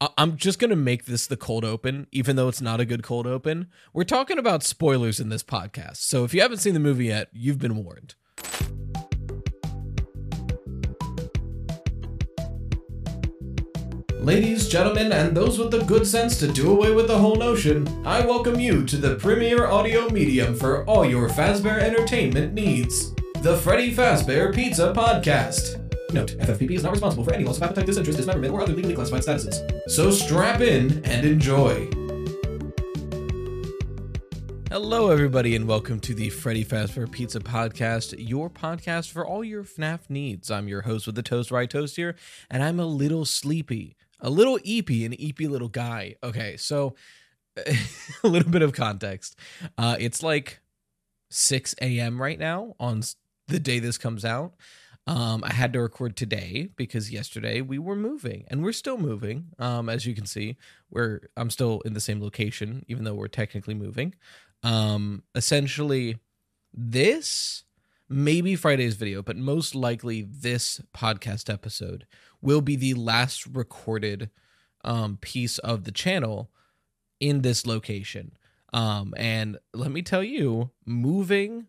I- I'm just gonna make this the cold open, even though it's not a good cold open. We're talking about spoilers in this podcast, so if you haven't seen the movie yet, you've been warned. Ladies, gentlemen, and those with the good sense to do away with the whole notion, I welcome you to the premier audio medium for all your Fazbear entertainment needs the Freddy Fazbear Pizza Podcast. Note, FFPP is not responsible for any loss of appetite, disinterest, dismemberment, or other legally classified statuses. So strap in and enjoy. Hello, everybody, and welcome to the Freddy Fazbear Pizza Podcast, your podcast for all your FNAF needs. I'm your host with the Toast Right Toast here, and I'm a little sleepy, a little eepy, an eepy little guy. Okay, so a little bit of context. Uh, it's like 6 a.m. right now on the day this comes out. Um, I had to record today because yesterday we were moving and we're still moving. Um, as you can see, we're I'm still in the same location, even though we're technically moving. Um, essentially, this maybe Friday's video, but most likely this podcast episode will be the last recorded um, piece of the channel in this location. Um, and let me tell you, moving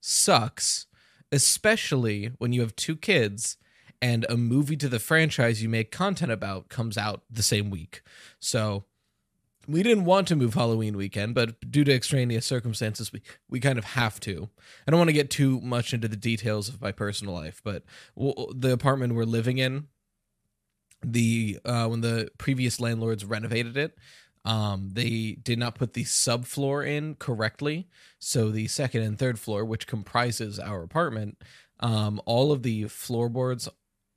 sucks, especially when you have two kids and a movie to the franchise you make content about comes out the same week. So we didn't want to move Halloween weekend, but due to extraneous circumstances, we, we kind of have to. I don't want to get too much into the details of my personal life, but the apartment we're living in, the uh, when the previous landlords renovated it, um, they did not put the subfloor in correctly. So the second and third floor, which comprises our apartment, um, all of the floorboards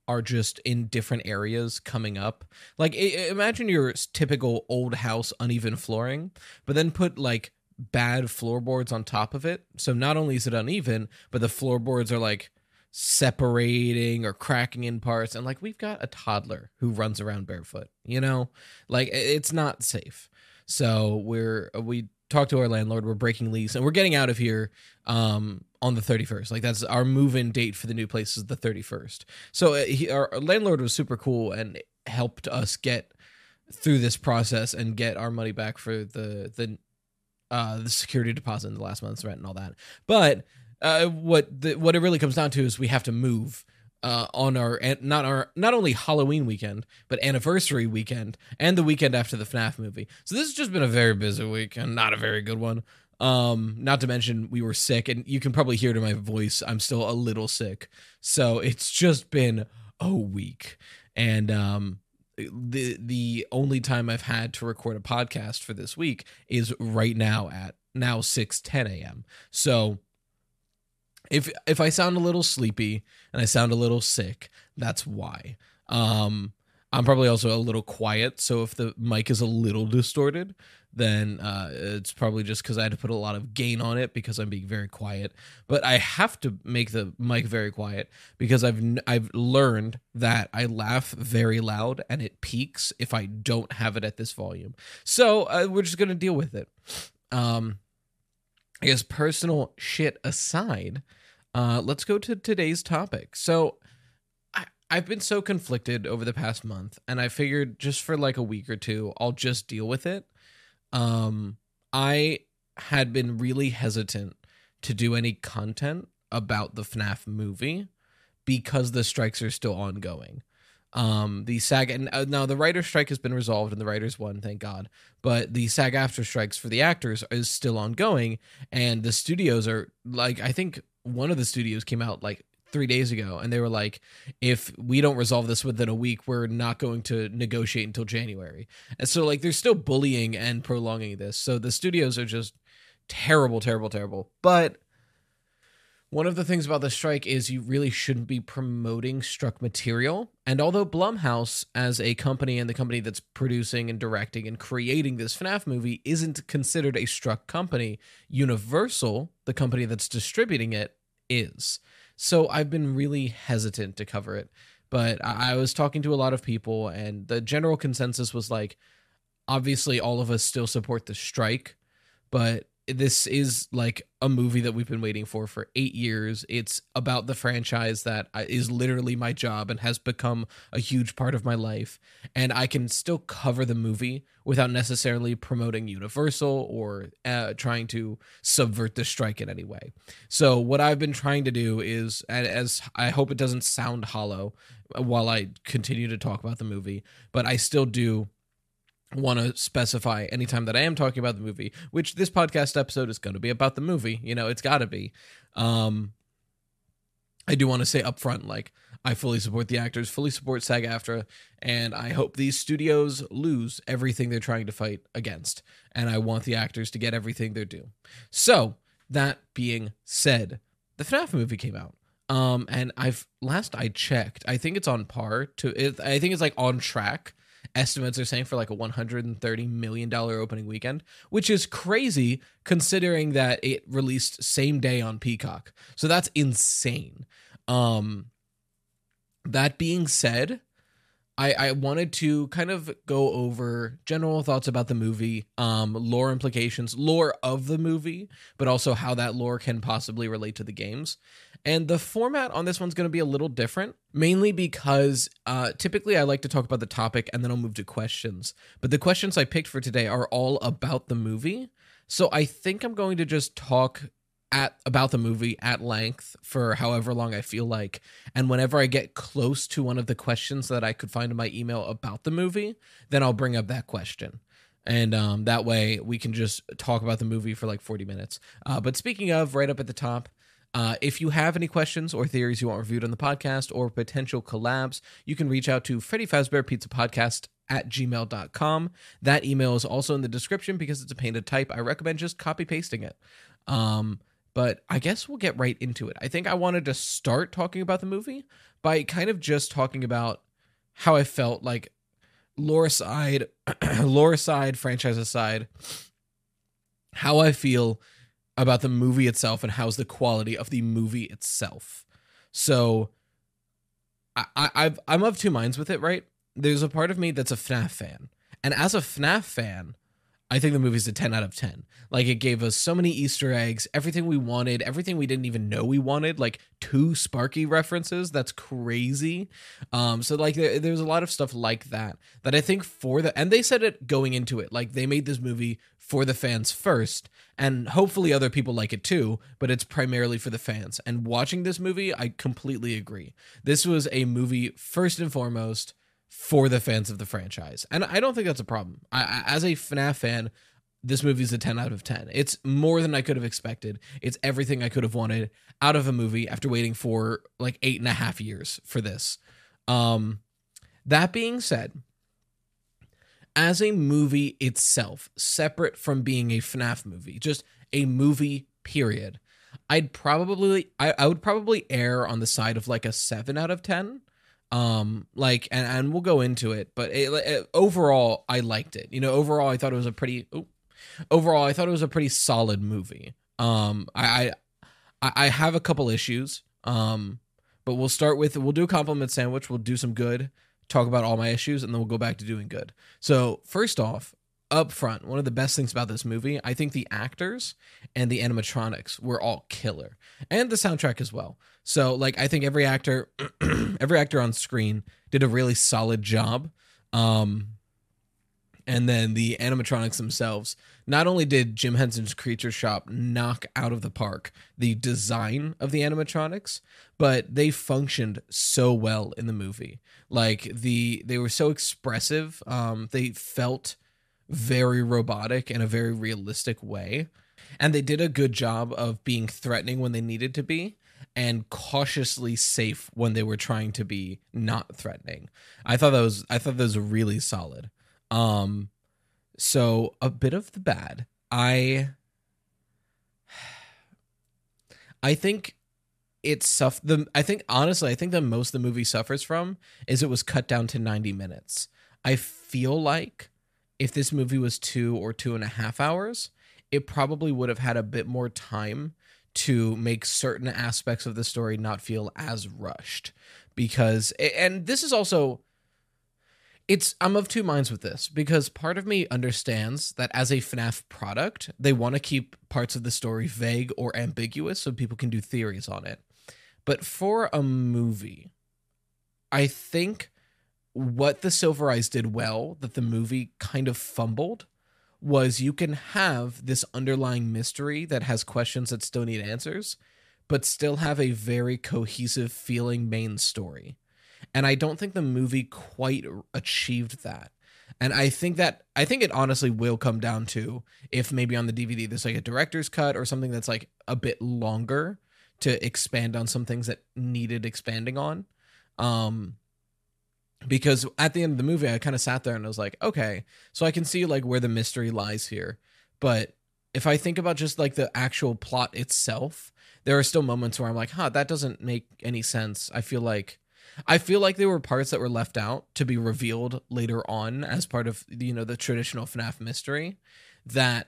are just in different areas coming up. Like imagine your typical old house uneven flooring, but then put like bad floorboards on top of it. So not only is it uneven, but the floorboards are like separating or cracking in parts and like we've got a toddler who runs around barefoot, you know? Like it's not safe. So we're we talked to our landlord, we're breaking lease and we're getting out of here um on the 31st. Like that's our move-in date for the new place is the 31st. So uh, he, our landlord was super cool and helped us get through this process and get our money back for the the uh the security deposit in the last month's rent and all that. But uh what the, what it really comes down to is we have to move uh on our not our not only Halloween weekend but anniversary weekend and the weekend after the FNAF movie. So this has just been a very busy week and not a very good one. Um, not to mention we were sick, and you can probably hear to my voice, I'm still a little sick. So it's just been a week. And um the the only time I've had to record a podcast for this week is right now at now 6 10 a.m. So if if I sound a little sleepy and I sound a little sick, that's why. Um I'm probably also a little quiet, so if the mic is a little distorted, then uh, it's probably just because I had to put a lot of gain on it because I'm being very quiet. But I have to make the mic very quiet because I've I've learned that I laugh very loud and it peaks if I don't have it at this volume. So uh, we're just gonna deal with it. Um, I guess personal shit aside, uh, let's go to today's topic. So I, I've been so conflicted over the past month, and I figured just for like a week or two, I'll just deal with it. Um, I had been really hesitant to do any content about the FNAF movie because the strikes are still ongoing. Um, the SAG and uh, now the writer strike has been resolved and the writers won, thank God. But the SAG AFTRA strikes for the actors is still ongoing, and the studios are like, I think one of the studios came out like three days ago, and they were like, if we don't resolve this within a week, we're not going to negotiate until January. And so, like, they're still bullying and prolonging this. So the studios are just terrible, terrible, terrible. But one of the things about the strike is you really shouldn't be promoting struck material. And although Blumhouse, as a company and the company that's producing and directing and creating this FNAF movie, isn't considered a struck company, Universal, the company that's distributing it, is. So I've been really hesitant to cover it. But I I was talking to a lot of people, and the general consensus was like, obviously, all of us still support the strike, but this is like a movie that we've been waiting for for eight years. It's about the franchise that is literally my job and has become a huge part of my life. And I can still cover the movie without necessarily promoting Universal or uh, trying to subvert the strike in any way. So, what I've been trying to do is, as I hope it doesn't sound hollow while I continue to talk about the movie, but I still do want to specify anytime that I am talking about the movie, which this podcast episode is going to be about the movie. You know, it's got to be. Um, I do want to say upfront, like, I fully support the actors, fully support SAG AFTRA, and I hope these studios lose everything they're trying to fight against. And I want the actors to get everything they're due. So, that being said, the FNAF movie came out. Um, and I've last I checked, I think it's on par to it, I think it's like on track estimates are saying for like a 130 million dollar opening weekend, which is crazy considering that it released same day on Peacock. So that's insane. Um that being said, I, I wanted to kind of go over general thoughts about the movie, um, lore implications, lore of the movie, but also how that lore can possibly relate to the games. And the format on this one's going to be a little different, mainly because uh, typically I like to talk about the topic and then I'll move to questions. But the questions I picked for today are all about the movie. So I think I'm going to just talk at about the movie at length for however long I feel like. And whenever I get close to one of the questions that I could find in my email about the movie, then I'll bring up that question. And um, that way we can just talk about the movie for like 40 minutes. Uh, but speaking of, right up at the top, uh, if you have any questions or theories you want reviewed on the podcast or potential collabs, you can reach out to Freddy Fazbear Pizza Podcast at gmail.com. That email is also in the description because it's a pain to type. I recommend just copy pasting it. Um, but I guess we'll get right into it. I think I wanted to start talking about the movie by kind of just talking about how I felt like lore side, lore side, franchise aside, how I feel about the movie itself and how's the quality of the movie itself. So I, I I'm of two minds with it, right? There's a part of me that's a FNAF fan. And as a FNAF fan, I think the movie's a 10 out of 10. Like it gave us so many Easter eggs, everything we wanted, everything we didn't even know we wanted, like two Sparky references. That's crazy. Um, so like there, there's a lot of stuff like that that I think for the and they said it going into it. Like they made this movie for the fans first, and hopefully other people like it too, but it's primarily for the fans. And watching this movie, I completely agree. This was a movie first and foremost for the fans of the franchise. And I don't think that's a problem. I, as a FNAF fan, this movie's a 10 out of 10. It's more than I could have expected. It's everything I could have wanted out of a movie after waiting for like eight and a half years for this. Um, that being said, as a movie itself, separate from being a FNAF movie, just a movie, period, I'd probably I, I would probably err on the side of like a seven out of ten um like and and we'll go into it but it, it, overall i liked it. You know overall i thought it was a pretty oh, overall i thought it was a pretty solid movie. Um i i i have a couple issues. Um but we'll start with we'll do a compliment sandwich. We'll do some good talk about all my issues and then we'll go back to doing good. So first off up front, one of the best things about this movie, I think the actors and the animatronics were all killer, and the soundtrack as well. So, like, I think every actor, every actor on screen did a really solid job. Um, and then the animatronics themselves. Not only did Jim Henson's Creature Shop knock out of the park the design of the animatronics, but they functioned so well in the movie. Like the they were so expressive. Um, they felt very robotic in a very realistic way. And they did a good job of being threatening when they needed to be and cautiously safe when they were trying to be not threatening. I thought that was I thought that was really solid. Um so a bit of the bad. I I think it's suff the I think honestly I think that most the movie suffers from is it was cut down to 90 minutes. I feel like if this movie was two or two and a half hours, it probably would have had a bit more time to make certain aspects of the story not feel as rushed. Because, and this is also, it's I'm of two minds with this because part of me understands that as a FNAF product, they want to keep parts of the story vague or ambiguous so people can do theories on it. But for a movie, I think what the Silver Eyes did well that the movie kind of fumbled was you can have this underlying mystery that has questions that still need answers, but still have a very cohesive feeling main story. And I don't think the movie quite achieved that. And I think that I think it honestly will come down to if maybe on the DVD there's like a director's cut or something that's like a bit longer to expand on some things that needed expanding on. Um because at the end of the movie I kind of sat there and I was like, okay, so I can see like where the mystery lies here. But if I think about just like the actual plot itself, there are still moments where I'm like, huh, that doesn't make any sense. I feel like I feel like there were parts that were left out to be revealed later on as part of you know the traditional FNAF mystery that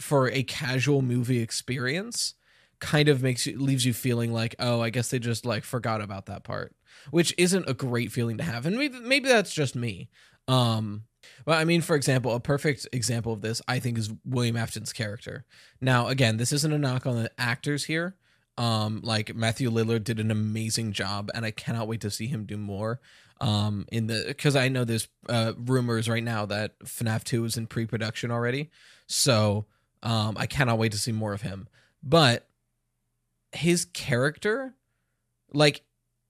for a casual movie experience kind of makes you leaves you feeling like oh I guess they just like forgot about that part which isn't a great feeling to have and maybe maybe that's just me um but I mean, for example, a perfect example of this, I think, is William Afton's character. Now, again, this isn't a knock on the actors here. Um, like Matthew Lillard did an amazing job, and I cannot wait to see him do more. Um, in the because I know there's uh, rumors right now that FNAF 2 is in pre-production already, so um, I cannot wait to see more of him. But his character, like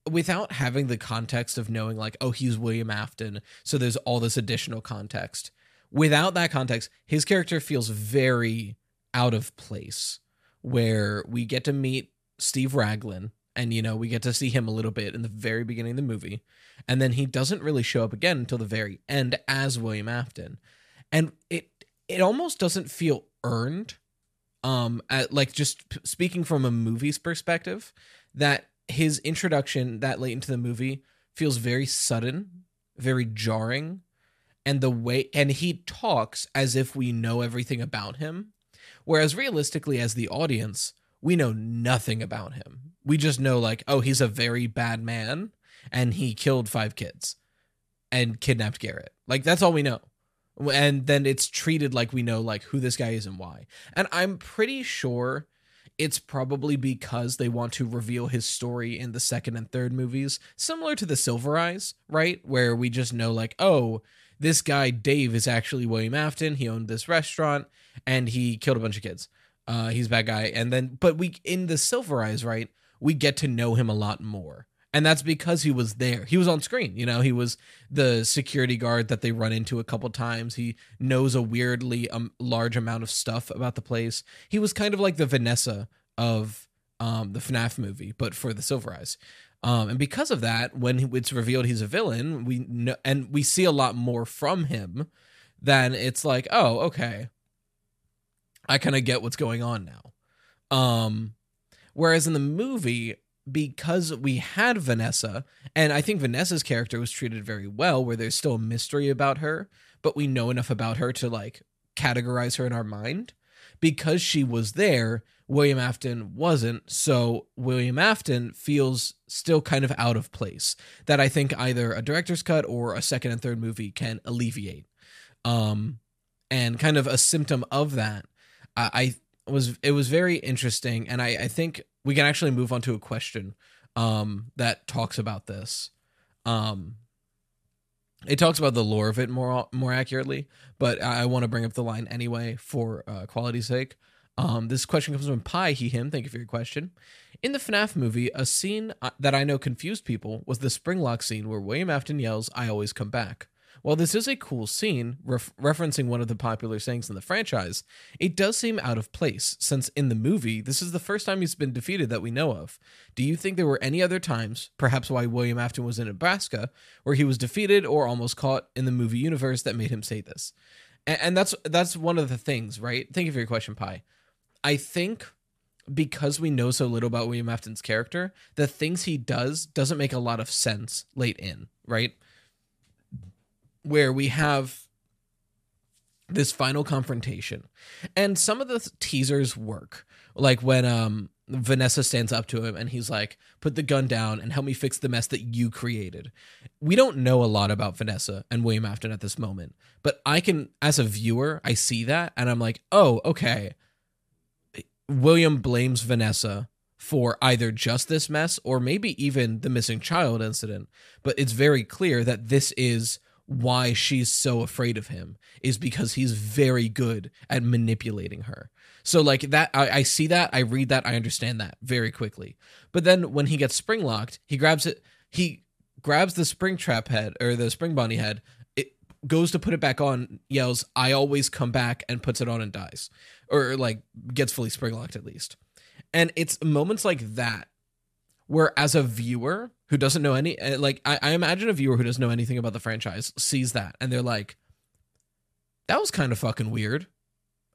without having the context of knowing like oh he's William Afton, so there's all this additional context. Without that context, his character feels very out of place. Where we get to meet Steve Raglan, and you know we get to see him a little bit in the very beginning of the movie, and then he doesn't really show up again until the very end as William Afton, and it it almost doesn't feel earned. Um, at, like just p- speaking from a movie's perspective, that his introduction that late into the movie feels very sudden, very jarring, and the way and he talks as if we know everything about him, whereas realistically, as the audience, we know nothing about him. We just know like, oh, he's a very bad man and he killed five kids and kidnapped Garrett. Like that's all we know. And then it's treated like we know like who this guy is and why. And I'm pretty sure it's probably because they want to reveal his story in the second and third movies, similar to the Silver Eyes, right? Where we just know like, oh, this guy Dave is actually William Afton. He owned this restaurant and he killed a bunch of kids. Uh, he's a bad guy. And then, but we in the Silver Eyes, right? We get to know him a lot more. And that's because he was there. He was on screen. You know, he was the security guard that they run into a couple times. He knows a weirdly um, large amount of stuff about the place. He was kind of like the Vanessa of um, the FNAF movie, but for the Silver Eyes. Um, and because of that, when it's revealed he's a villain, we know, and we see a lot more from him. Then it's like, oh, okay, I kind of get what's going on now. Um, whereas in the movie, because we had Vanessa, and I think Vanessa's character was treated very well, where there's still a mystery about her, but we know enough about her to like categorize her in our mind. Because she was there, William Afton wasn't. So William Afton feels still kind of out of place that I think either a director's cut or a second and third movie can alleviate. Um, and kind of a symptom of that I, I was it was very interesting, and I, I think we can actually move on to a question um, that talks about this. Um, it talks about the lore of it more more accurately, but I, want to bring up the line anyway for uh, quality's sake. Um, this question comes from Pi He Him. Thank you for your question. In the FNAF movie, a scene uh, that I know confused people was the spring lock scene where William Afton yells, "I always come back." While this is a cool scene, ref- referencing one of the popular sayings in the franchise, it does seem out of place, since in the movie, this is the first time he's been defeated that we know of. Do you think there were any other times, perhaps why William Afton was in Nebraska, where he was defeated or almost caught in the movie universe that made him say this? And, and that's that's one of the things, right? Thank you for your question, Pi. I think because we know so little about William Afton's character, the things he does doesn't make a lot of sense late in, right? Where we have this final confrontation and some of the teasers work like when um Vanessa stands up to him and he's like, put the gun down and help me fix the mess that you created. We don't know a lot about Vanessa and William Afton at this moment, but I can, as a viewer, I see that and I'm like, oh, okay. William blames Vanessa for either just this mess or maybe even the missing child incident, but it's very clear that this is why she's so afraid of him is because he's very good at manipulating her. So like that, I, I, see that, I read that, I understand that very quickly. But then when he gets spring locked, he grabs it, he grabs the spring trap head or the spring bunny head. It goes to put it back on, yells, "I always come back," and puts it on and dies, or like gets fully spring locked at least. And it's moments like that where, as a viewer who doesn't know any, eh, like I, I imagine a viewer who doesn't know anything about the franchise sees that and they're like, "That was kind of fucking weird."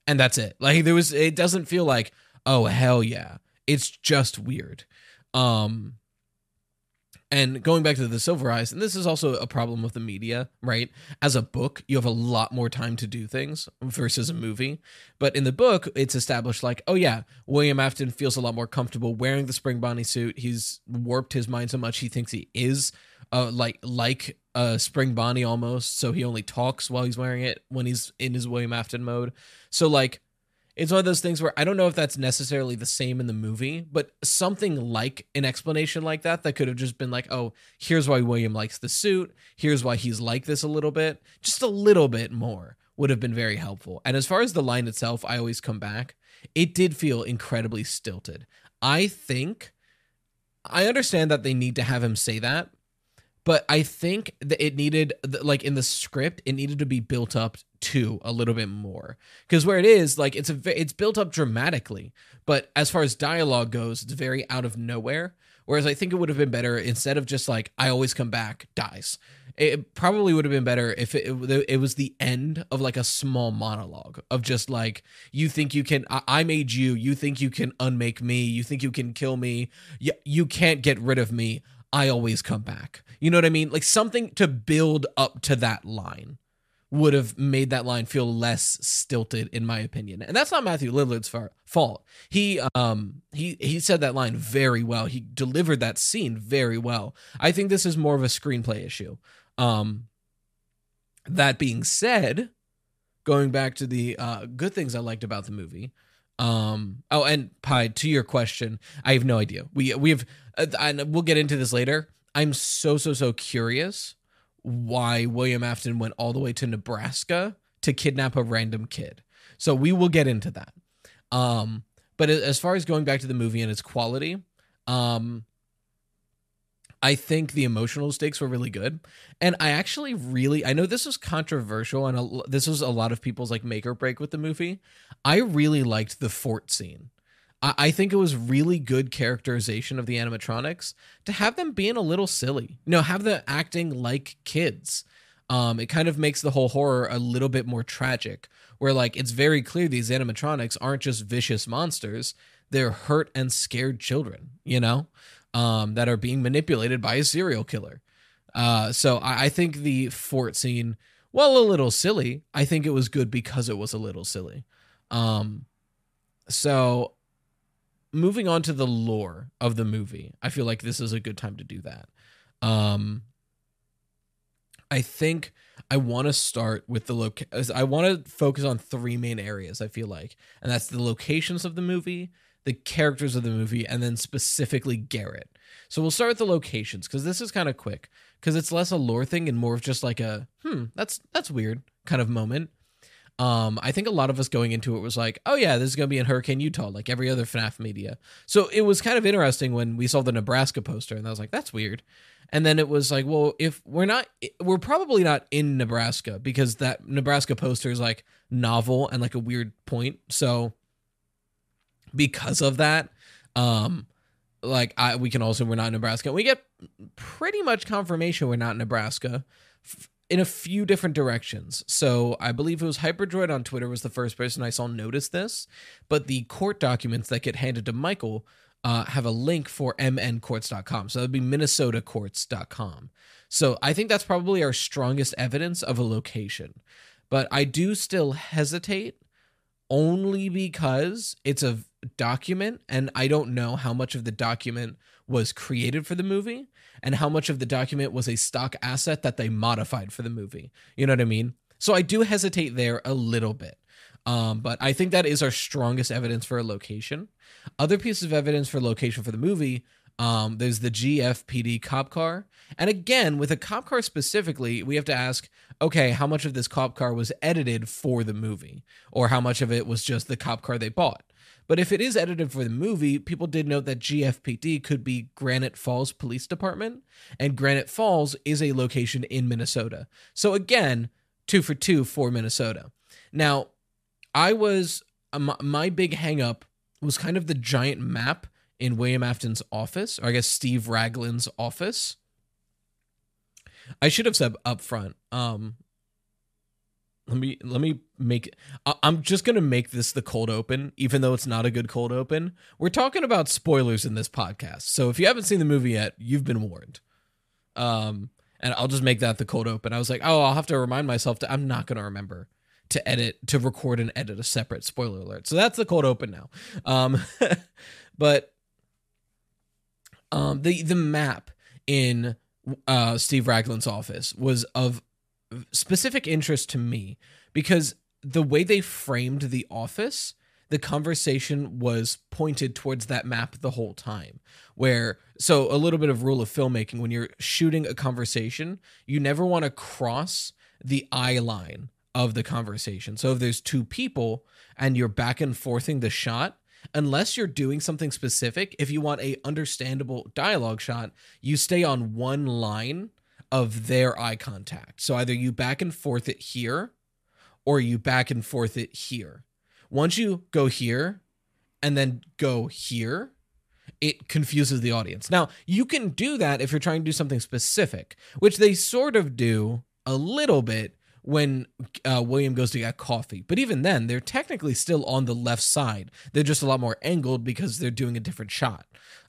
and that's it. Like there was it doesn't feel like, oh hell yeah. It's just weird. Um and going back to the Silver Eyes, and this is also a problem with the media, right? As a book, you have a lot more time to do things versus a movie. But in the book, it's established like, oh yeah, William Afton feels a lot more comfortable wearing the spring bonnie suit. He's warped his mind so much he thinks he is uh, like like a spring bonnie almost. So he only talks while he's wearing it when he's in his William Afton mode. So like it's one of those things where I don't know if that's necessarily the same in the movie, but something like an explanation like that that could have just been like, oh, here's why William likes the suit, here's why he's like this a little bit, just a little bit more would have been very helpful. And as far as the line itself, I always come back. It did feel incredibly stilted. I think I understand that they need to have him say that, but I think that it needed like in the script it needed to be built up to a little bit more. Because where it is like it's a it's built up dramatically but as far as dialogue goes it's very out of nowhere. Whereas I think it would have been better instead of just like I always come back dies. It probably would have been better if it, it, was the end of like a small monologue of just like you think you can I, I made you. You think you can unmake me. You think you can kill me. You, you can't get rid of me I always come back. You know what I mean? Like something to build up to that line would have made that line feel less stilted in my opinion. And that's not Matthew Lillard's fault. He um he he said that line very well. He delivered that scene very well. I think this is more of a screenplay issue. Um that being said, going back to the uh good things I liked about the movie, um. Oh, and Pi, to your question, I have no idea. We we have, uh, and we'll get into this later. I'm so so so curious why William Afton went all the way to Nebraska to kidnap a random kid. So we will get into that. Um. But as far as going back to the movie and its quality, um, I think the emotional stakes were really good. And I actually really, I know this was controversial and a, this was a lot of people's like make or break with the movie. I really liked the fort scene. I, I think it was really good characterization of the animatronics to have them being a little silly, you know, have them acting like kids. Um, it kind of makes the whole horror a little bit more tragic, where like it's very clear these animatronics aren't just vicious monsters, they're hurt and scared children, you know? Um, that are being manipulated by a serial killer. Uh, so I, I think the fort scene, well, a little silly. I think it was good because it was a little silly. Um, so moving on to the lore of the movie, I feel like this is a good time to do that. Um, I think I want to start with the loc. I want to focus on three main areas. I feel like, and that's the locations of the movie, the characters of the movie, and then specifically Garrett. So we'll start with the locations because this is kind of quick because it's less a lore thing and more of just like a hmm that's that's weird kind of moment. Um, I think a lot of us going into it was like, oh yeah, this is gonna be in Hurricane, Utah, like every other FNAF media. So it was kind of interesting when we saw the Nebraska poster, and I was like, that's weird. And then it was like, well, if we're not, we're probably not in Nebraska because that Nebraska poster is like novel and like a weird point. So because of that. Um, like I, we can also we're not in Nebraska. We get pretty much confirmation we're not in Nebraska f- in a few different directions. So I believe it was Hyperdroid on Twitter was the first person I saw notice this, but the court documents that get handed to Michael uh, have a link for mncourts.com. So that'd be minnesotacourts.com. So I think that's probably our strongest evidence of a location. But I do still hesitate only because it's a document and I don't know how much of the document was created for the movie and how much of the document was a stock asset that they modified for the movie. You know what I mean? So I do hesitate there a little bit. Um, but I think that is our strongest evidence for a location. Other pieces of evidence for location for the movie um, there's the GFPD cop car. And again, with a cop car specifically, we have to ask okay, how much of this cop car was edited for the movie? Or how much of it was just the cop car they bought? But if it is edited for the movie, people did note that GFPD could be Granite Falls Police Department, and Granite Falls is a location in Minnesota. So again, two for two for Minnesota. Now, I was uh, my big hangup was kind of the giant map in William Afton's office, or I guess Steve Raglan's office. I should have said up front. Um, let me let me make. I'm just gonna make this the cold open, even though it's not a good cold open. We're talking about spoilers in this podcast, so if you haven't seen the movie yet, you've been warned. Um, and I'll just make that the cold open. I was like, oh, I'll have to remind myself to. I'm not gonna remember to edit to record and edit a separate spoiler alert. So that's the cold open now. Um, but um, the the map in uh, Steve Raglan's office was of specific interest to me because the way they framed the office the conversation was pointed towards that map the whole time where so a little bit of rule of filmmaking when you're shooting a conversation you never want to cross the eye line of the conversation. So if there's two people and you're back and forthing the shot unless you're doing something specific, if you want a understandable dialogue shot, you stay on one line of their eye contact. So either you back and forth it here or you back and forth it here. Once you go here and then go here, it confuses the audience. Now, you can do that if you're trying to do something specific, which they sort of do a little bit when uh, William goes to get coffee. But even then, they're technically still on the left side. They're just a lot more angled because they're doing a different shot.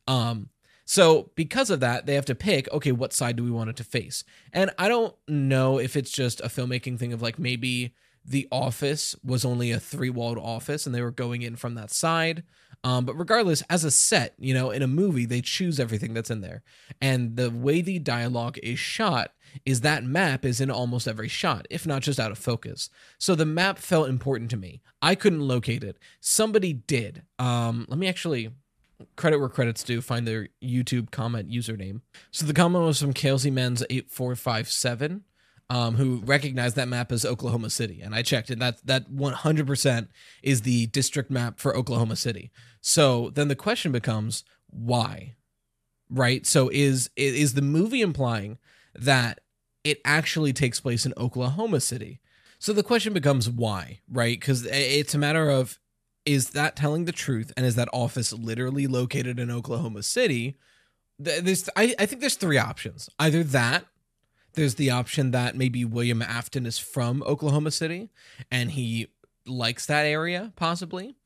Um, so because of that, they have to pick, okay, what side do we want it to face? And I don't know if it's just a filmmaking thing of like maybe the office was only a three walled office and they were going in from that side. Um, but regardless, as a set, you know, in a movie, they choose everything that's in there. And the way the dialogue is shot is that map is in almost every shot, if not just out of focus. So the map felt important to me. I couldn't locate it. Somebody did. Um, let me actually credit where credit's due, find their YouTube comment username. So the comment was from Kelsey Men's 8457 um, who recognized that map as Oklahoma City, and I checked, and that that one hundred percent is the district map for Oklahoma City. So then the question becomes why, right? So is is the movie implying that it actually takes place in Oklahoma City? So the question becomes why, right? Because it's a matter of is that telling the truth, and is that office literally located in Oklahoma City? There's, I, I think there's three options. Either that, there's the option that maybe William Afton is from Oklahoma City and he likes that area, possibly.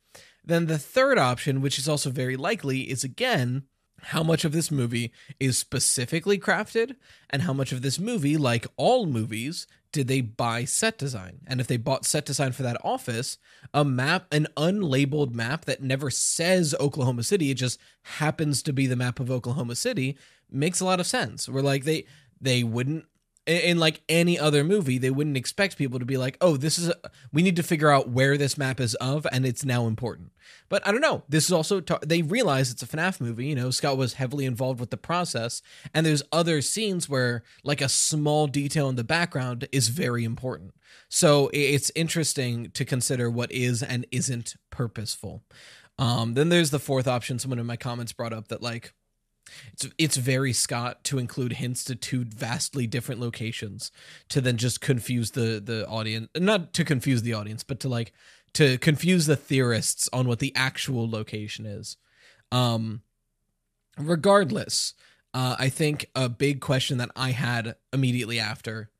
Then the third option, which is also very likely, is again how much of this movie is specifically crafted and how much of this movie, like all movies, did they buy set design? And if they bought set design for that office, a map, an unlabeled map that never says Oklahoma City, it just happens to be the map of Oklahoma City, makes a lot of sense. We're like they they wouldn't in like any other movie, they wouldn't expect people to be like, "Oh, this is a, we need to figure out where this map is of, and it's now important." But I don't know. This is also ta- they realize it's a FNAF movie. You know, Scott was heavily involved with the process, and there's other scenes where like a small detail in the background is very important. So it's interesting to consider what is and isn't purposeful. Um, then there's the fourth option. Someone in my comments brought up that like it's it's very Scott to include hints to two vastly different locations to then just confuse the the audience not to confuse the audience but to like to confuse the theorists on what the actual location is. Um regardless, uh I think a big question that I had immediately after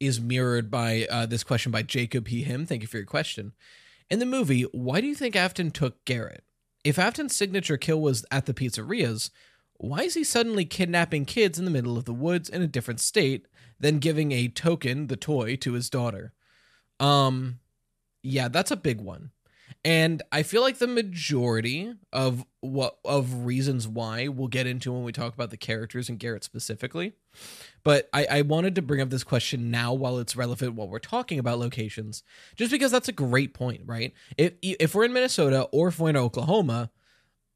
is mirrored by uh, this question by Jacob P. Him. Thank you for your question. In the movie, why do you think Afton took Garrett? If Afton's signature kill was at the pizzerias, why is he suddenly kidnapping kids in the middle of the woods in a different state, then giving a token, the toy, to his daughter? Um, yeah, that's a big one. And I feel like the majority of what of reasons why we'll get into when we talk about the characters and Garrett specifically. But I, I wanted to bring up this question now while it's relevant while we're talking about locations, just because that's a great point, right? If if we're in Minnesota or if we're in Oklahoma,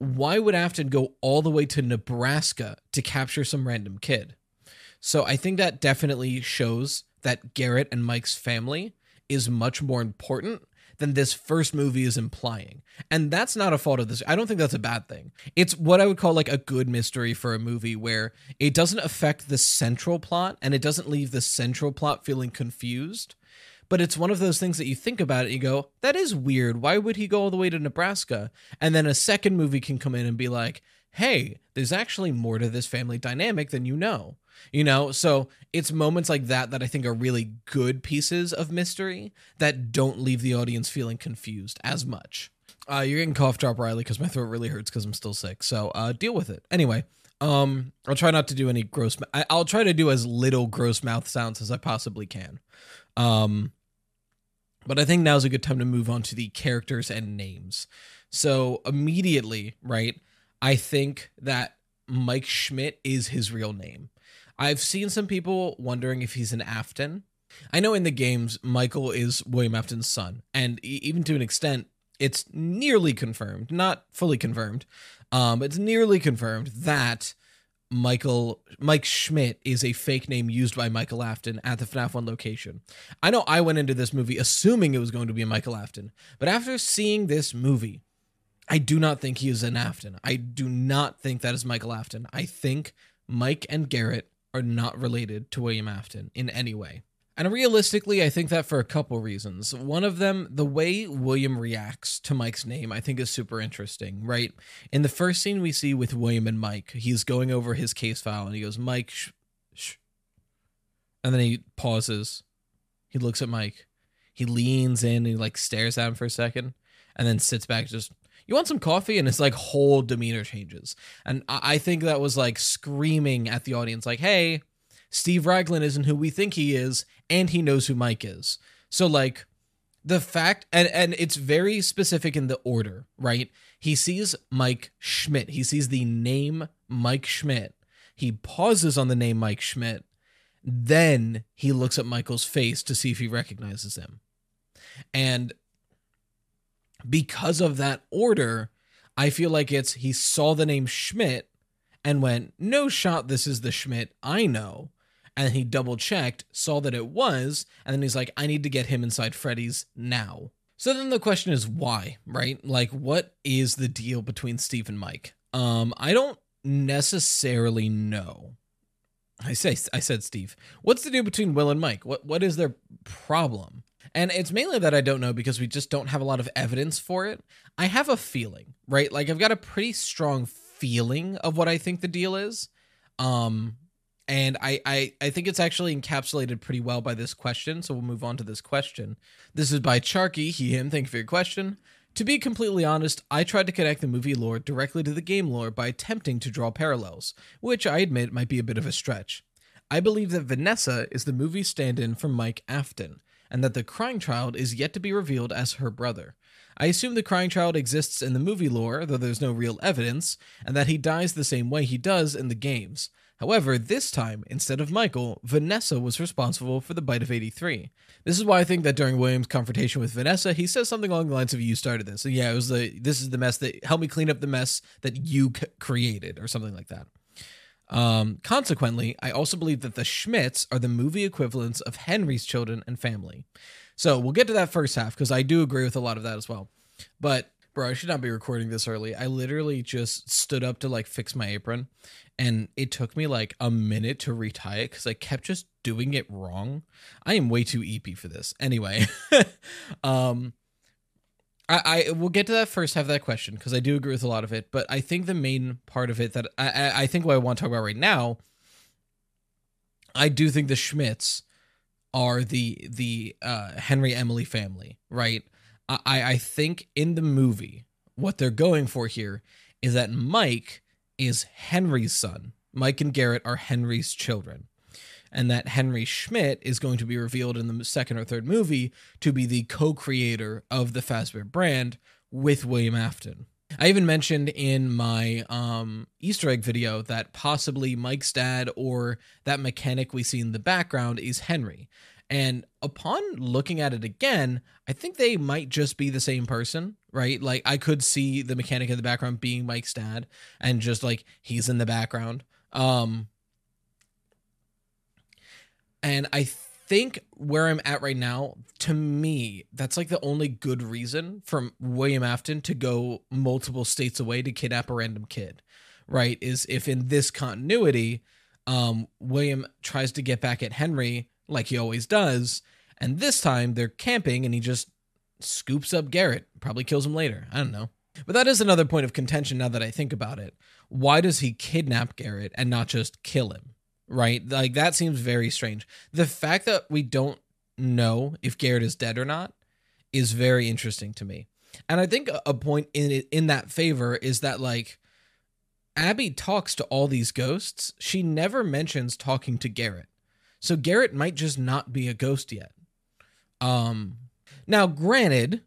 why would Afton go all the way to Nebraska to capture some random kid? So I think that definitely shows that Garrett and Mike's family is much more important than this first movie is implying. And that's not a fault of this. I don't think that's a bad thing. It's what I would call like a good mystery for a movie where it doesn't affect the central plot and it doesn't leave the central plot feeling confused. But it's one of those things that you think about it, you go, that is weird. Why would he go all the way to Nebraska? And then a second movie can come in and be like, hey, there's actually more to this family dynamic than you know. You know, so it's moments like that that I think are really good pieces of mystery that don't leave the audience feeling confused as much. Uh, you're getting cough drop, Riley, because my throat really hurts because I'm still sick. So uh, deal with it. Anyway, um, I'll try not to do any gross. I- I'll try to do as little gross mouth sounds as I possibly can. Um, but I think now's a good time to move on to the characters and names. So immediately, right? I think that Mike Schmidt is his real name. I've seen some people wondering if he's an Afton. I know in the games, Michael is William Afton's son, and even to an extent, it's nearly confirmed, not fully confirmed, um, it's nearly confirmed that Michael Mike Schmidt is a fake name used by Michael Afton at the FNAF 1 location. I know I went into this movie assuming it was going to be Michael Afton, but after seeing this movie, I do not think he is an Afton. I do not think that is Michael Afton. I think Mike and Garrett are not related to William Afton in any way. And realistically, I think that for a couple reasons. One of them, the way William reacts to Mike's name, I think is super interesting, right? In the first scene we see with William and Mike, he's going over his case file and he goes, Mike, shh. And then he pauses. He looks at Mike. He leans in and he like stares at him for a second and then sits back, just you want some coffee and his like whole demeanor changes and i think that was like screaming at the audience like hey steve raglan isn't who we think he is and he knows who mike is. So like the fact and and it's very specific in the order right? He sees mike schmidt. He sees the name mike schmidt. He pauses on the name mike schmidt. Then he looks at michael's face to see if he recognizes him. And because of that order, I feel like it's he saw the name Schmidt and went, no shot, this is the Schmidt I know. And he double checked, saw that it was, and then he's like, I need to get him inside Freddy's now. So then the question is why, right? Like, what is the deal between Steve and Mike? Um, I don't necessarily know. I say I said Steve. What's the deal between Will and Mike? What what is their problem? And it's mainly that I don't know because we just don't have a lot of evidence for it. I have a feeling, right? Like I've got a pretty strong feeling of what I think the deal is. Um and I, I I think it's actually encapsulated pretty well by this question. So we'll move on to this question. This is by Charky, he him. Thank you for your question. To be completely honest, I tried to connect the movie lore directly to the game lore by attempting to draw parallels, which I admit might be a bit of a stretch. I believe that Vanessa is the movie stand in for Mike Afton, and that the crying child is yet to be revealed as her brother. I assume the crying child exists in the movie lore, though there's no real evidence, and that he dies the same way he does in the games. However, this time, instead of Michael, Vanessa was responsible for the bite of 83. This is why I think that during William's confrontation with Vanessa, he says something along the lines of, You started this. And yeah, it was the, this is the mess that, help me clean up the mess that you c- created, or something like that. Um, consequently, I also believe that the Schmidts are the movie equivalents of Henry's children and family. So we'll get to that first half because I do agree with a lot of that as well. But bro, I should not be recording this early. I literally just stood up to like fix my apron, and it took me like a minute to retie it because I kept just doing it wrong. I am way too EP for this. Anyway, um, I, I will get to that first half of that question because I do agree with a lot of it, but I think the main part of it that I, I think what I want to talk about right now, I do think the Schmidts are the the uh, Henry Emily family, right? I I think in the movie what they're going for here is that Mike is Henry's son. Mike and Garrett are Henry's children. and that Henry Schmidt is going to be revealed in the second or third movie to be the co-creator of the Fazbear brand with William Afton. I even mentioned in my um, Easter egg video that possibly Mike's dad or that mechanic we see in the background is Henry. And upon looking at it again, I think they might just be the same person, right? Like I could see the mechanic in the background being Mike's dad and just like he's in the background. Um and I think where I'm at right now, to me, that's like the only good reason for William Afton to go multiple states away to kidnap a random kid, right? Is if in this continuity, um, William tries to get back at Henry like he always does. And this time they're camping and he just scoops up Garrett, probably kills him later. I don't know. But that is another point of contention now that I think about it. Why does he kidnap Garrett and not just kill him? Right? Like that seems very strange. The fact that we don't know if Garrett is dead or not is very interesting to me. And I think a point in it, in that favor is that like Abby talks to all these ghosts. She never mentions talking to Garrett. So Garrett might just not be a ghost yet. Um now granted,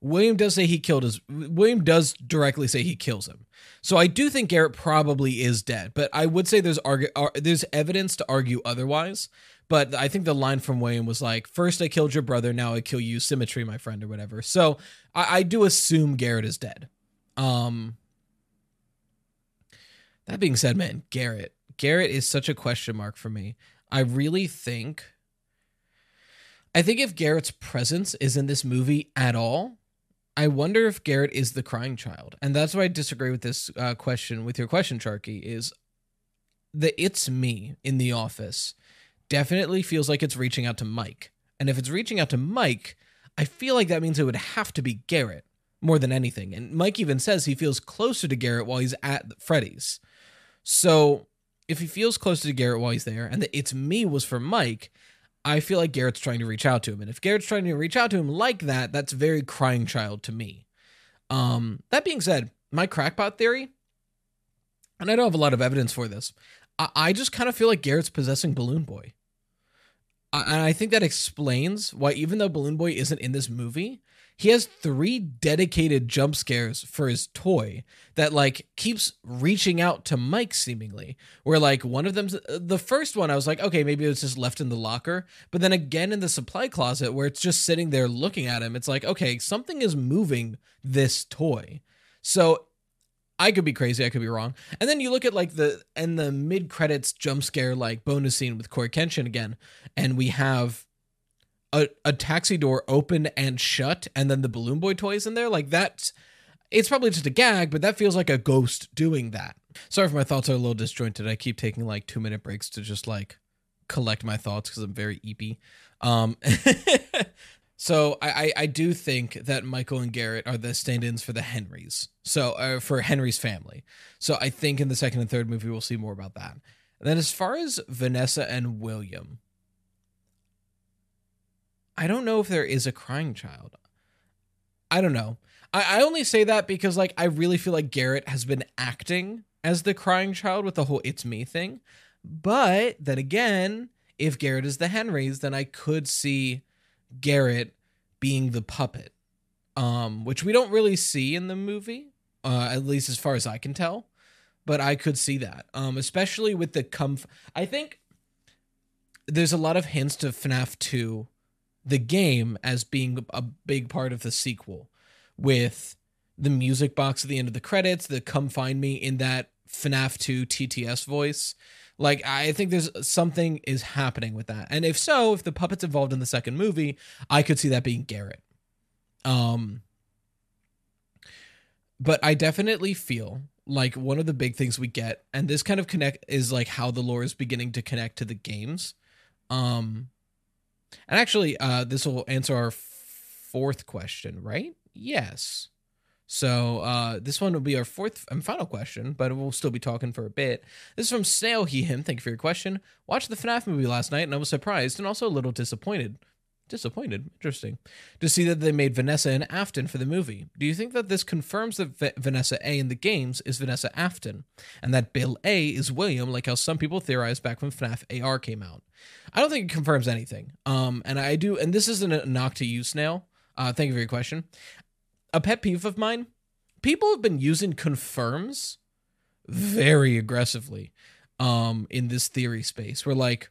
William does say he killed his William does directly say he kills him. So I do think Garrett probably is dead, but I would say there's argue, ar- there's evidence to argue otherwise. But I think the line from William was like, first I killed your brother, now I kill you, symmetry, my friend, or whatever. So I, I do assume Garrett is dead. Um that being said, man, Garrett. Garrett is such a question mark for me. I really think I think if Garrett's presence is in this movie at all, I wonder if Garrett is the crying child. And that's why I disagree with this uh, question with your question, Charky, is the it's me in the office definitely feels like it's reaching out to Mike. And if it's reaching out to Mike, I feel like that means it would have to be Garrett more than anything. And Mike even says he feels closer to Garrett while he's at Freddy's. So if he feels close to Garrett while he's there, and the it's me was for Mike, I feel like Garrett's trying to reach out to him. And if Garrett's trying to reach out to him like that, that's very crying child to me. Um, that being said, my crackpot theory, and I don't have a lot of evidence for this, I, I just kind of feel like Garrett's possessing Balloon Boy. And I think that explains why, even though Balloon Boy isn't in this movie, he has three dedicated jump scares for his toy that like keeps reaching out to Mike seemingly. Where like one of them, uh, the first one, I was like, okay, maybe it was just left in the locker. But then again in the supply closet where it's just sitting there looking at him, it's like, okay, something is moving this toy. So I could be crazy, I could be wrong. And then you look at like the and the mid credits jump scare like bonus scene with Cory Kenshin again, and we have a, a taxi door open and shut and then the balloon boy toys in there? Like that's it's probably just a gag but that feels like a ghost doing that. Sorry if my thoughts are a little disjointed. I keep taking like two minute breaks to just like collect my thoughts because i'm very eepy. Um so I, I, I do think that michael and garrett are the stand-ins for the henrys. So uh, for henry's family. So i think in the second and third movie we'll see more about that. And then as far as vanessa and william I don't know if there is a crying child. I don't know. I, I only say that because like I really feel like Garrett has been acting as the crying child with the whole it's me thing. But then again, if Garrett is the Henrys, then I could see Garrett being the puppet. Um, which we don't really see in the movie, uh, at least as far as I can tell. But I could see that. Um, especially with the comf I think there's a lot of hints to FNAF 2 the game as being a big part of the sequel with the music box at the end of the credits, the come find me in that FNAF 2 TTS voice. Like I think there's something is happening with that. And if so, if the puppets involved in the second movie, I could see that being Garrett. Um but I definitely feel like one of the big things we get and this kind of connect is like how the lore is beginning to connect to the games. Um and actually, uh, this will answer our fourth question, right? Yes. So uh, this one will be our fourth and final question, but we'll still be talking for a bit. This is from Snail He Him. Thank you for your question. Watched the FNAF movie last night, and I was surprised and also a little disappointed. Disappointed. Interesting to see that they made Vanessa and Afton for the movie. Do you think that this confirms that v- Vanessa A in the games is Vanessa Afton, and that Bill A is William, like how some people theorized back when FNAF AR came out? I don't think it confirms anything. Um, and I do, and this isn't a knock to you, Snail. Uh, thank you for your question. A pet peeve of mine: people have been using confirms very aggressively um, in this theory space. Where like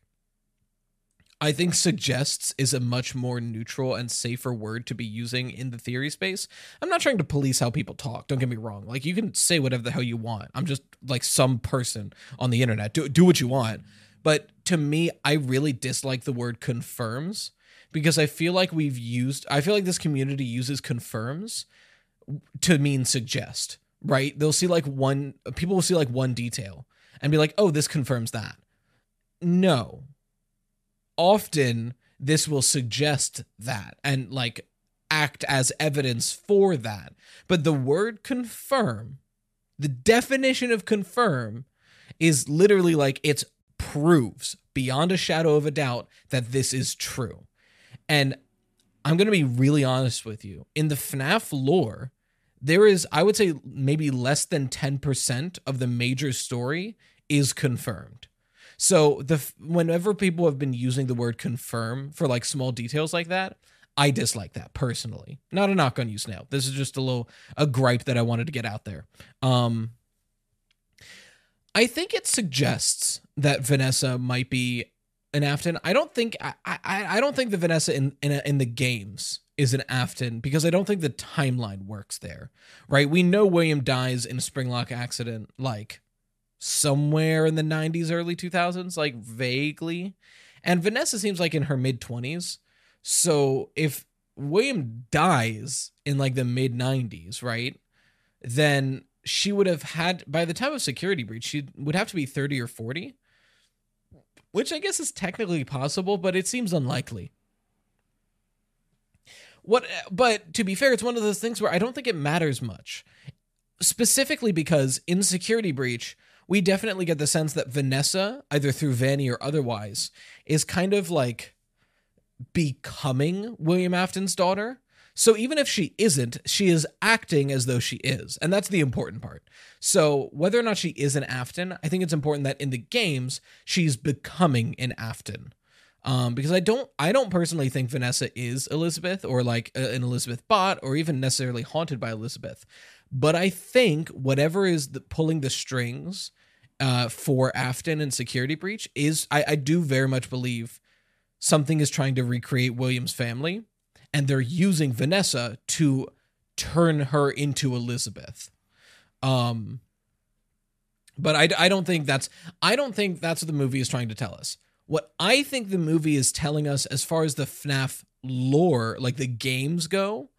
I think suggests is a much more neutral and safer word to be using in the theory space. I'm not trying to police how people talk. Don't get me wrong. Like you can say whatever the hell you want. I'm just like some person on the internet. Do do what you want. But to me, I really dislike the word confirms because I feel like we've used I feel like this community uses confirms to mean suggest, right? They'll see like one people will see like one detail and be like, "Oh, this confirms that." No, often this will suggest that and like act as evidence for that. But the word confirm, the definition of confirm is literally like it proves beyond a shadow of a doubt that this is true. And I'm going to be really honest with you. In the FNAF lore, there is, I would say, maybe less than 10% of the major story is confirmed. So the whenever people have been using the word confirm for like small details like that, I dislike that personally. Not a knock on you, Snail. This is just a little a gripe that I wanted to get out there. Um I think it suggests that Vanessa might be an Afton. I don't think I I, I don't think the Vanessa in in, in the games is an Afton because I don't think the timeline works there. Right? We know William dies in a Springlock accident like somewhere in the 90s, early 2000s, like vaguely. And Vanessa seems like in her mid 20s. So if William dies in like the mid 90s, right? Then she would have had, by the time of security breach, she would have to be 30 or 40, which I guess is technically possible, but it seems unlikely. What, but to be fair, it's one of those things where I don't think it matters much. Specifically because in security breach, we definitely get the sense that Vanessa, either through Vanny or otherwise, is kind of like becoming William Afton's daughter. So even if she isn't, she is acting as though she is. And that's the important part. So whether or not she is an Afton, I think it's important that in the games, she's becoming an Afton. Um, because I don't, I don't personally think Vanessa is Elizabeth or like an Elizabeth bot or even necessarily haunted by Elizabeth. But I think whatever is the, pulling the strings uh, for Afton and Security Breach is I, I do very much believe something is trying to recreate William's family, and they're using Vanessa to turn her into Elizabeth. Um, but I, I don't think that's I don't think that's what the movie is trying to tell us. What I think the movie is telling us, as far as the FNAF lore, like the games go,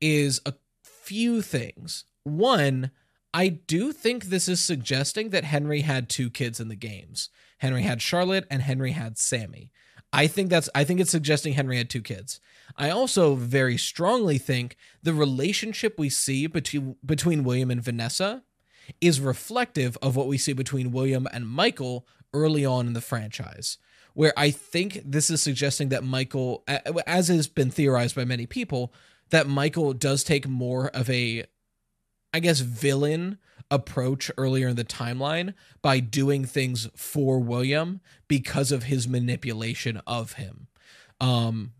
is a few things. One, I do think this is suggesting that Henry had two kids in the games. Henry had Charlotte and Henry had Sammy. I think that's I think it's suggesting Henry had two kids. I also very strongly think the relationship we see between between William and Vanessa is reflective of what we see between William and Michael early on in the franchise. Where I think this is suggesting that Michael as has been theorized by many people that Michael does take more of a I guess, villain approach earlier in the timeline by doing things for William because of his manipulation of him. Um,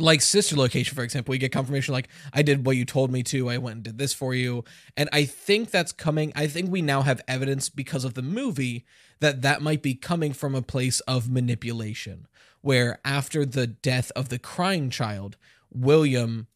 like sister location for example you get confirmation like i did what you told me to. I went and did this for you. And i think that's coming i think we now have evidence because of the movie that that might be coming from a place of manipulation where after the death of the crying child william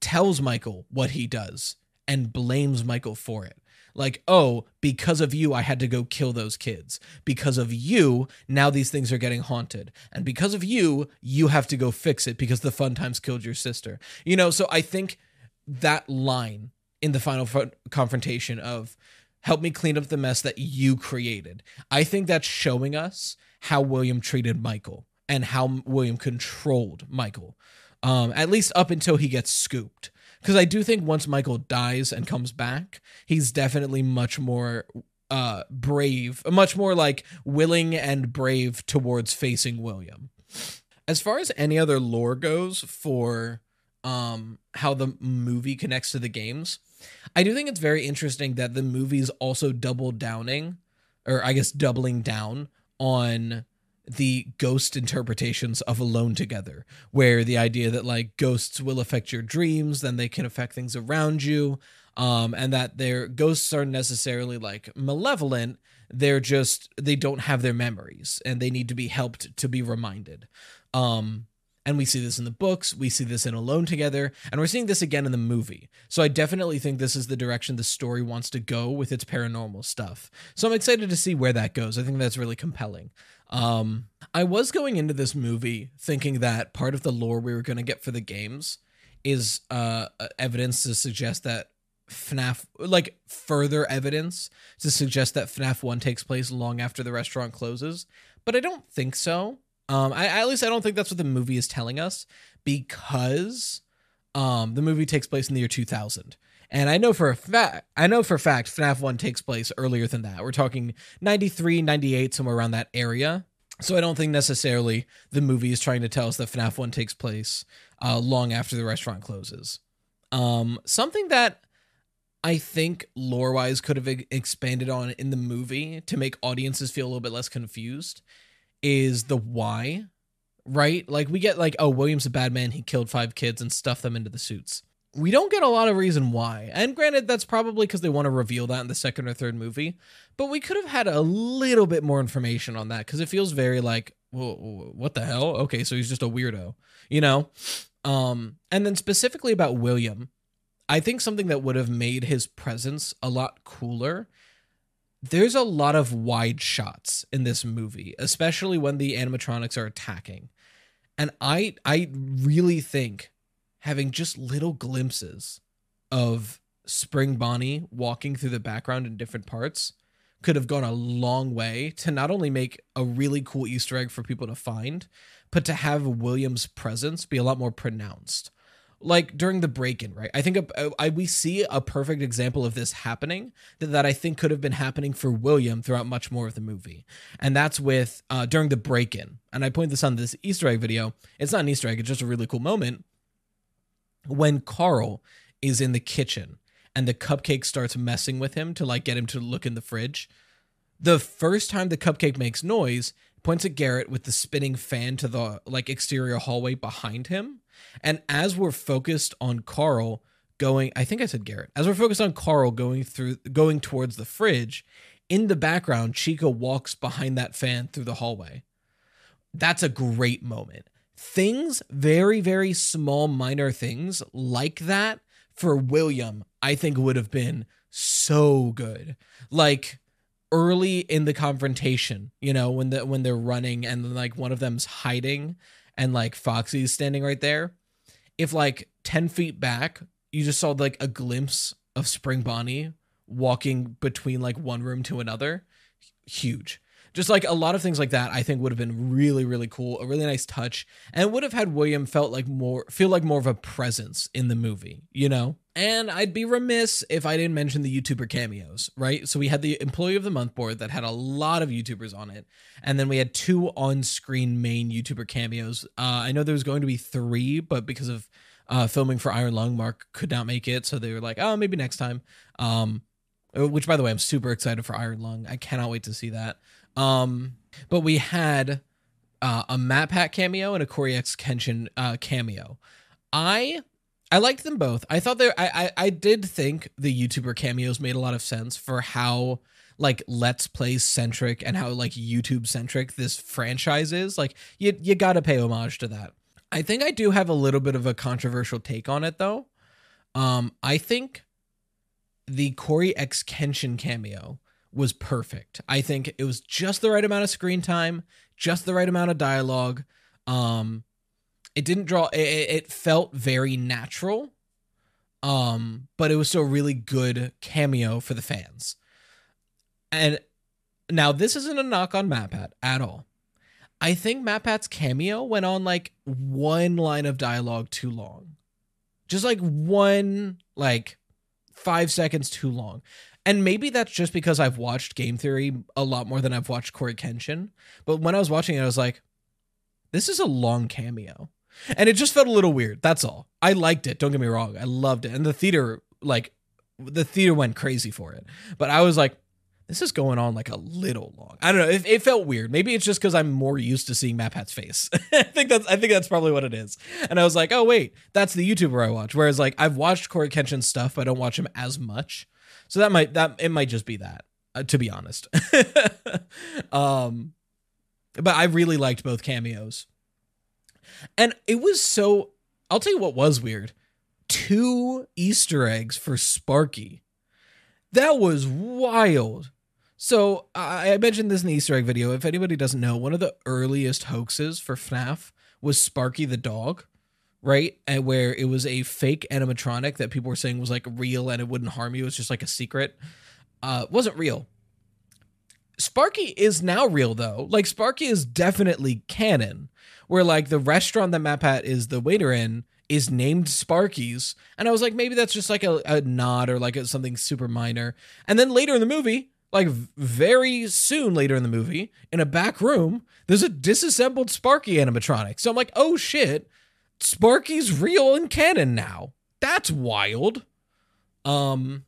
tells michael what he does and blames Michael for it. Like, oh, because of you, I had to go kill those kids. Because of you, now these things are getting haunted. And because of you, you have to go fix it because the fun times killed your sister. You know, so I think that line in the final confrontation of help me clean up the mess that you created. I think that's showing us how William treated Michael and how William controlled Michael. Um, at least up until he gets scooped because I do think once Michael dies and comes back, he's definitely much more uh brave, much more like willing and brave towards facing William. As far as any other lore goes for um how the movie connects to the games, I do think it's very interesting that the movie's also double downing or I guess doubling down on the ghost interpretations of Alone Together, where the idea that like ghosts will affect your dreams, then they can affect things around you, um, and that their ghosts aren't necessarily like malevolent. They're just they don't have their memories, and they need to be helped to be reminded. Um, and we see this in the books, we see this in Alone Together, and we're seeing this again in the movie. So I definitely think this is the direction the story wants to go with its paranormal stuff. So I'm excited to see where that goes. I think that's really compelling. Um, I was going into this movie thinking that part of the lore we were going to get for the games is uh, evidence to suggest that FNAF, like further evidence to suggest that FNAF 1 takes place long after the restaurant closes. But I don't think so. Um, I, at least I don't think that's what the movie is telling us because um, the movie takes place in the year 2000. And I know for a fact, I know for a fact FNAF 1 takes place earlier than that. We're talking 93, 98, somewhere around that area. So I don't think necessarily the movie is trying to tell us that FNAF 1 takes place uh, long after the restaurant closes. Um, something that I think lore wise could have expanded on in the movie to make audiences feel a little bit less confused is the why, right? Like we get like, oh, William's a bad man. He killed five kids and stuffed them into the suits. We don't get a lot of reason why. And granted, that's probably because they want to reveal that in the second or third movie. But we could have had a little bit more information on that because it feels very like, well, what the hell? Okay, so he's just a weirdo, you know? Um, and then specifically about William, I think something that would have made his presence a lot cooler there's a lot of wide shots in this movie, especially when the animatronics are attacking. And I I really think having just little glimpses of Spring Bonnie walking through the background in different parts could have gone a long way to not only make a really cool Easter egg for people to find, but to have William's presence be a lot more pronounced like during the break-in, right? I think a, a, we see a perfect example of this happening that, that I think could have been happening for William throughout much more of the movie, and that's with uh, during the break-in. And I point this on this Easter egg video. It's not an Easter egg; it's just a really cool moment when Carl is in the kitchen and the cupcake starts messing with him to like get him to look in the fridge. The first time the cupcake makes noise, points at Garrett with the spinning fan to the like exterior hallway behind him and as we're focused on Carl going, I think I said Garrett, as we're focused on Carl going through, going towards the fridge, in the background, Chica walks behind that fan through the hallway. That's a great moment. Things, very, very small, minor things like that for William, I think would have been so good. Like, early in the confrontation, you know, when the when they're running and like one of them's hiding and like Foxy's standing right there, if like 10 feet back, you just saw like a glimpse of Spring Bonnie walking between like one room to another, huge. Just like a lot of things like that, I think would have been really, really cool, a really nice touch, and would have had William felt like more feel like more of a presence in the movie, you know. And I'd be remiss if I didn't mention the YouTuber cameos, right? So we had the Employee of the Month board that had a lot of YouTubers on it, and then we had two on-screen main YouTuber cameos. Uh, I know there was going to be three, but because of uh, filming for Iron Lung, Mark could not make it, so they were like, "Oh, maybe next time." Um, which, by the way, I'm super excited for Iron Lung. I cannot wait to see that. Um, but we had uh, a MatPat cameo and a Cory X Kenshin uh, cameo. I I liked them both. I thought they I, I I did think the YouTuber cameos made a lot of sense for how like let's play centric and how like YouTube centric this franchise is. Like you you got to pay homage to that. I think I do have a little bit of a controversial take on it though. Um I think the Cory X Kenshin cameo was perfect. I think it was just the right amount of screen time, just the right amount of dialogue. Um, it didn't draw. It, it felt very natural. Um, but it was still a really good cameo for the fans. And now this isn't a knock on MatPat at all. I think MatPat's cameo went on like one line of dialogue too long. Just like one, like five seconds too long. And maybe that's just because I've watched Game Theory a lot more than I've watched Cory Kenshin. But when I was watching it, I was like, this is a long cameo. And it just felt a little weird. That's all. I liked it. Don't get me wrong. I loved it. And the theater, like, the theater went crazy for it. But I was like, this is going on like a little long. I don't know. It, it felt weird. Maybe it's just because I'm more used to seeing MatPat's face. I think that's I think that's probably what it is. And I was like, oh wait, that's the YouTuber I watch. Whereas like I've watched Cory Kenshin's stuff, but I don't watch him as much. So that might that it might just be that. Uh, to be honest. um, but I really liked both cameos, and it was so. I'll tell you what was weird. Two Easter eggs for Sparky. That was wild. So I mentioned this in the Easter egg video. If anybody doesn't know, one of the earliest hoaxes for FNAF was Sparky the dog, right? And where it was a fake animatronic that people were saying was like real and it wouldn't harm you. It's just like a secret. Uh, wasn't real. Sparky is now real though. Like Sparky is definitely canon. Where like the restaurant that MatPat is the waiter in is named Sparky's, and I was like, maybe that's just like a, a nod or like a, something super minor. And then later in the movie, like very soon later in the movie, in a back room, there's a disassembled Sparky animatronic. So I'm like, oh shit, Sparky's real and canon now. That's wild. Um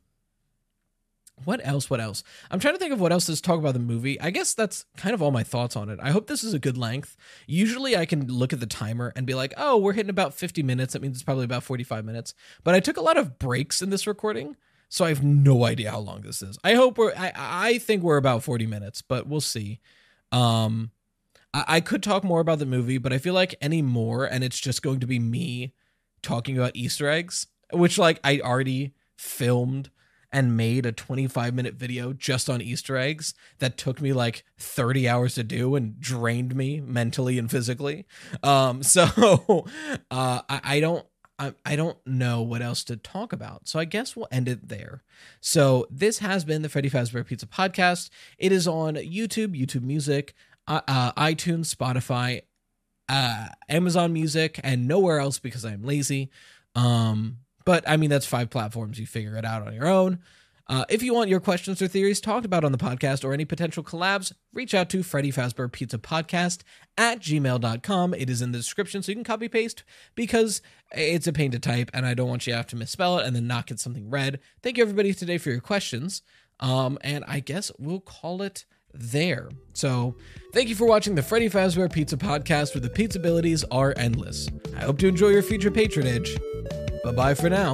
what else? What else? I'm trying to think of what else to talk about the movie. I guess that's kind of all my thoughts on it. I hope this is a good length. Usually I can look at the timer and be like, oh, we're hitting about 50 minutes. That means it's probably about 45 minutes. But I took a lot of breaks in this recording. So I have no idea how long this is. I hope we're I I think we're about 40 minutes, but we'll see. Um I, I could talk more about the movie, but I feel like any more and it's just going to be me talking about Easter eggs, which like I already filmed and made a 25 minute video just on Easter eggs that took me like 30 hours to do and drained me mentally and physically. Um, so uh, I, I don't I, I don't know what else to talk about. So I guess we'll end it there. So this has been the Freddy Fazbear Pizza Podcast. It is on YouTube, YouTube Music, uh, iTunes, Spotify, uh, Amazon Music, and nowhere else because I'm lazy. Um, but I mean, that's five platforms. You figure it out on your own. Uh, if you want your questions or theories talked about on the podcast or any potential collabs, reach out to Freddy Fazbear Pizza Podcast at gmail.com. It is in the description, so you can copy paste because it's a pain to type and I don't want you to have to misspell it and then not get something read. Thank you, everybody, today for your questions. Um, and I guess we'll call it there. So, thank you for watching the Freddy Fazbear Pizza Podcast, where the pizza abilities are endless. I hope to enjoy your future patronage. Bye bye for now.